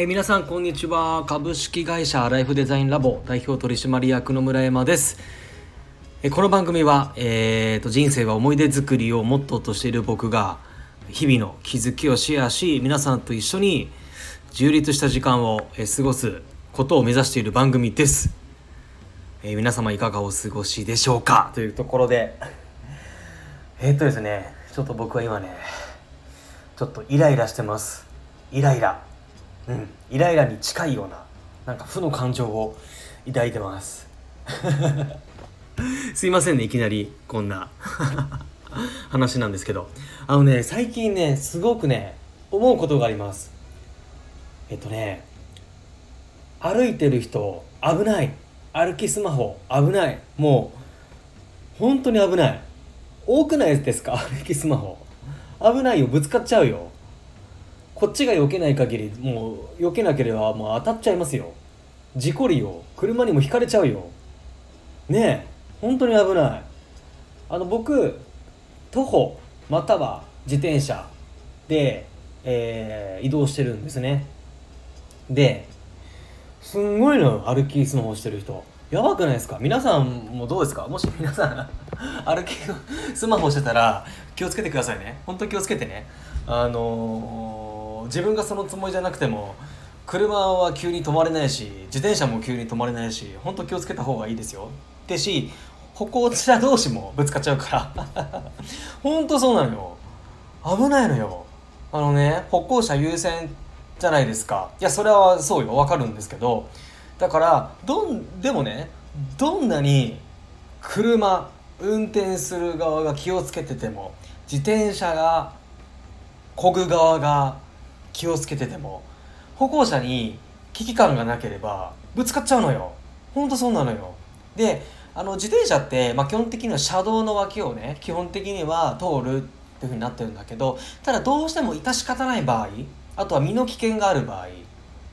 えー皆さんこんにちは。株式会社ライフデザインラボ代表取締役の村山です。えーこの番組は、えーと人生は思い出作りをモットーとしている僕が日々の気づきをシェアし皆さんと一緒に充実した時間を、えー過ごすことを目指している番組です、え皆様いかがお過ごしでしょうか？というところで。えっとですねちょっと僕は今ねちょっとイライラしてます。イライラ。うん。イライラに近いようななんか負の感情を抱いてます。すいませんねいきなりこんな 話なんですけど。あのね最近ねすごくね思うことがあります。えっとね歩いてる人危ない。歩きスマホ危ない。もう本当に危ない。多くないですか？歩きスマホ。危ないよぶつかっちゃうよ。こっちが避けない限りもう避けなければもう当たっちゃいますよ。事故るよ車にもひかれちゃうよ。ねえ本当に危ない。あの僕徒歩または自転車で、えー移動してるんですね。ですんごいの歩きスマホしてる人。やばくないですか？皆さんもどうですか？もし皆さん 歩きスマホしてたら気をつけてくださいね。本当気をつけてね。あのー自分がそのつもりじゃなくても車は急に止まれないし自転車も急に止まれないし本当気をつけた方がいいですよ。でし歩行者同士もぶつかっちゃうから。本当そうなのよ。危ないのよ。あのね歩行者優先じゃないですか。いやそれはそうよ。わかるんですけど。だからどんでもねどんなに車運転する側が気をつけてても自転車が漕ぐ側が気をつけてても歩行者に危機感がなければぶつかっちゃうのよ。ほんとそうなのよ。であの自転車って、まあ、基本的には車道の脇をね基本的には通るっていうふうになってるんだけどただどうしても致し方ない場合あとは身の危険がある場合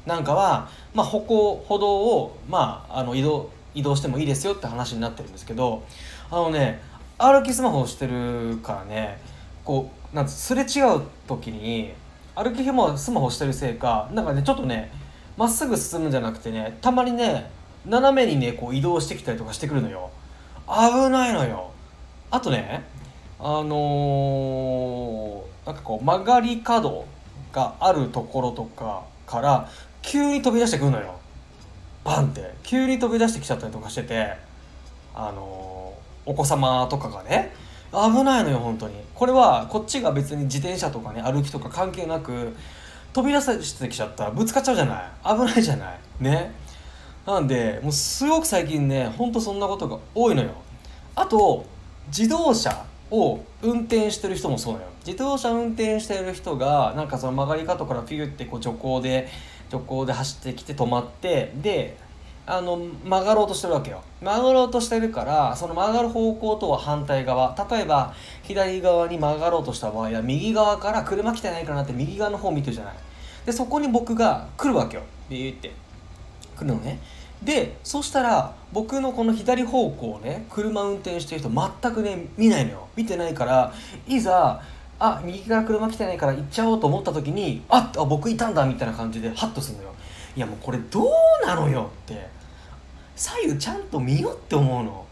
なんかは、まあ、歩行歩道を、まあ、あの移動移動してもいいですよって話になってるんですけどあのね歩きスマホをしてるからねこうなんつすれ違う時に歩きスマホスマホしてるせいかなんかねちょっとねまっすぐ進むんじゃなくてねたまにね斜めにねこう移動してきたりとかしてくるのよ。危ないのよ。あとねあのーなんかこう曲がり角があるところとかから急に飛び出してくるのよ。バンって。急に飛び出してきちゃったりとかしててあのーお子様とかがね危ないのよ本当に。これはこっちが別に自転車とかね歩きとか関係なく飛び出してきちゃったらぶつかっちゃうじゃない。危ないじゃない。ね。なんでもうすごく最近ねほんとそんなことが多いのよ。あと自動車を運転してる人もそうなのよ。自動車運転してる人がなんかその曲がり角からピューってこう徐行で徐行で走ってきて止まってであの曲がろうとしてるわけよ。曲がろうとしてるからその曲がる方向とは反対側。例えば左側に曲がろうとした場合は右側から車来てないかなって右側の方見てるじゃない。でそこに僕が来るわけよ。ビーって。来るのね。でそしたら僕のこの左方向をね車運転してる人全くね見ないのよ。見てないからいざあ右から車来てないから行っちゃおうと思った時にああ僕いたんだみたいな感じでハッとするのよ。いやもうこれどうなのよって。左右ちゃんと見よって思うの。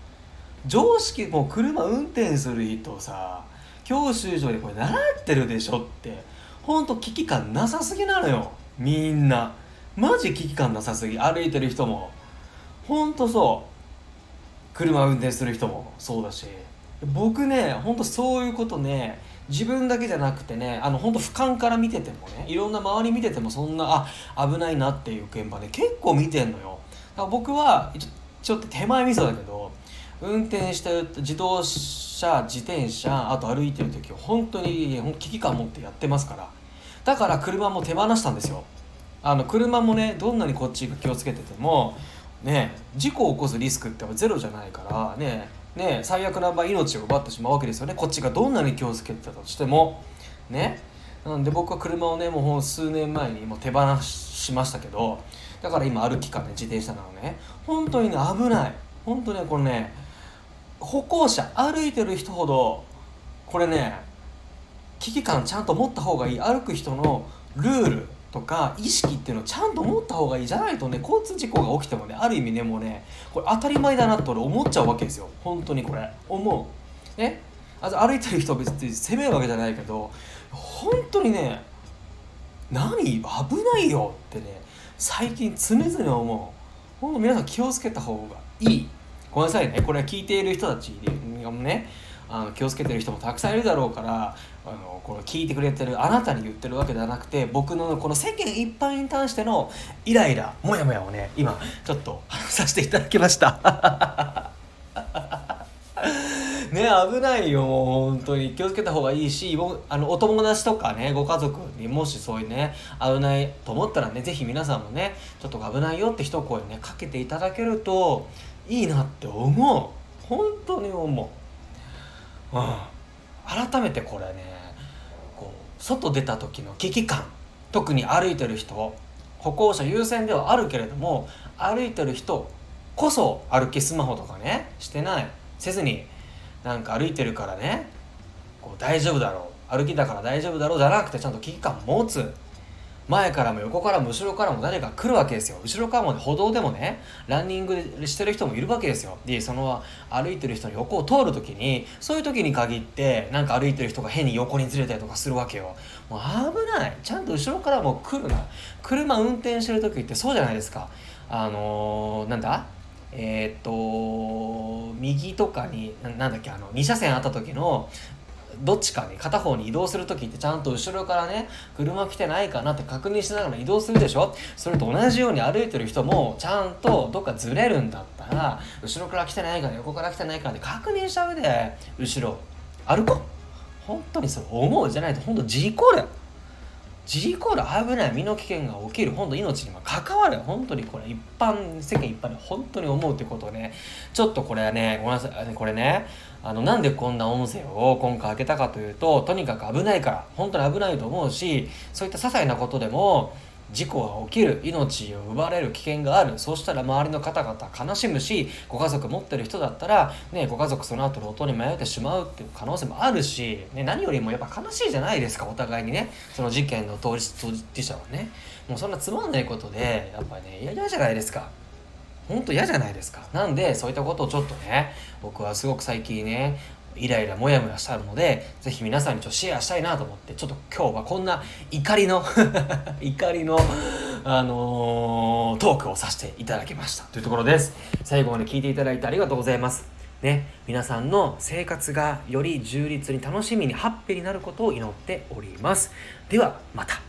常識もう車運転する人さ教習所でこれ習ってるでしょって。ほんと危機感なさすぎなのよ。みんな。マジ危機感なさすぎ。歩いてる人も。ほんとそう。車運転する人も。そうだし。僕ねほんとそういうことね。自分だけじゃなくてねあの本当俯瞰から見ててもねいろんな周り見ててもそんなあ危ないなっていう現場ね結構見てんのよ。僕はちょっと手前味噌だけど運転して自動車自転車あと歩いてる時は本当に危機感持ってやってますから。だから車も手放したんですよ。あの車もねどんなにこっちが気をつけててもね事故を起こすリスクってゼロじゃないからねね最悪な場合命を奪ってしまうわけですよね。こっちがどんなに気をつけてたとしても。ね。なんで僕は車をねもう数年前にもう手放ししましたけどだから今歩きかね自転車なのね。本当にね危ない。本当ねこれね歩行者歩いてる人ほどこれね危機感ちゃんと持った方がいい。歩く人のルールとか意識っていうのをちゃんと持った方がいい。じゃないとね交通事故が起きてもねある意味ねもうねこれ当たり前だなって俺思っちゃうわけですよ。本当にこれ。思う。ね。あと歩いてる人は別に責めるわけじゃないけど本当にね何？危ないよ。ってね最近常々思う。本当皆さん気をつけた方がいい。ごめんなさいね。これは聞いている人たちがねあの気をつけてる人もたくさんいるだろうからあのこの聞いてくれてるあなたに言ってるわけではなくて僕のこの世間一般に対してのイライラモヤモヤをね今ちょっと話させていただきました。ね危ないよもう本当に。気をつけた方がいいしあのお友達とかねご家族にもしそういうね危ないと思ったらね是非皆さんもねちょっと危ないよって一声ねかけていただけるといいなって思う。本当に思う、うん、改めてこれねこう外出た時の危機感。特に歩いてる人。歩行者優先ではあるけれども歩いてる人こそ歩きスマホとかねしてない。せずになんか歩いてるからね。こう大丈夫だろう。歩きだから大丈夫だろうじゃなくてちゃんと危機感持つ。前からも横からも後ろからも誰か来るわけですよ。後ろからも、歩道でもねランニングしてる人もいるわけですよ。でその歩いてる人の横を通る時にそういう時に限ってなんか歩いてる人が変に横にずれたりとかするわけよ。もう危ない。ちゃんと後ろからも来るな。車運転してる時ってそうじゃないですか。あのー、なんだ？えー、っと右とかになんだっけあの2車線あった時のどっちかに片方に移動する時ってちゃんと後ろからね車来てないかなって確認しながら移動するでしょ？それと同じように歩いてる人もちゃんとどっかずれるんだったら後ろから来てないか横から来てないかって確認した上で後ろ。歩こう。本当にそれ思うじゃないと本当事故だよ自利コール危ない身の危険が起きる本当命に関わる。本当にこれ一般世間一般で本当に思うってことをねちょっとこれはねごめんなさい。これねあのなんでこんな音声を今回開けたかというととにかく危ないから。本当に危ないと思うしそういった些細なことでも事故が起きる命を奪われる危険がある。そうしたら周りの方々悲しむしご家族持ってる人だったら、ね、ご家族その後路頭に迷ってしまうっていう可能性もあるし、ね、何よりもやっぱ悲しいじゃないですかお互いにね。その事件の当事者はね。もうそんなつまんないことでやっぱりね嫌じゃないですか。本当嫌じゃないですか。なんでそういったことをちょっとね僕はすごく最近ねイライラモヤモヤしたのでぜひ皆さんにちょっとシェアしたいなと思ってちょっと今日はこんな怒りの 怒りのあのー、トークをさせていただきました。というところです。最後まで聞いていただいてありがとうございます。ね皆さんの生活がより充実に楽しみにハッピーになることを祈っております。ではまた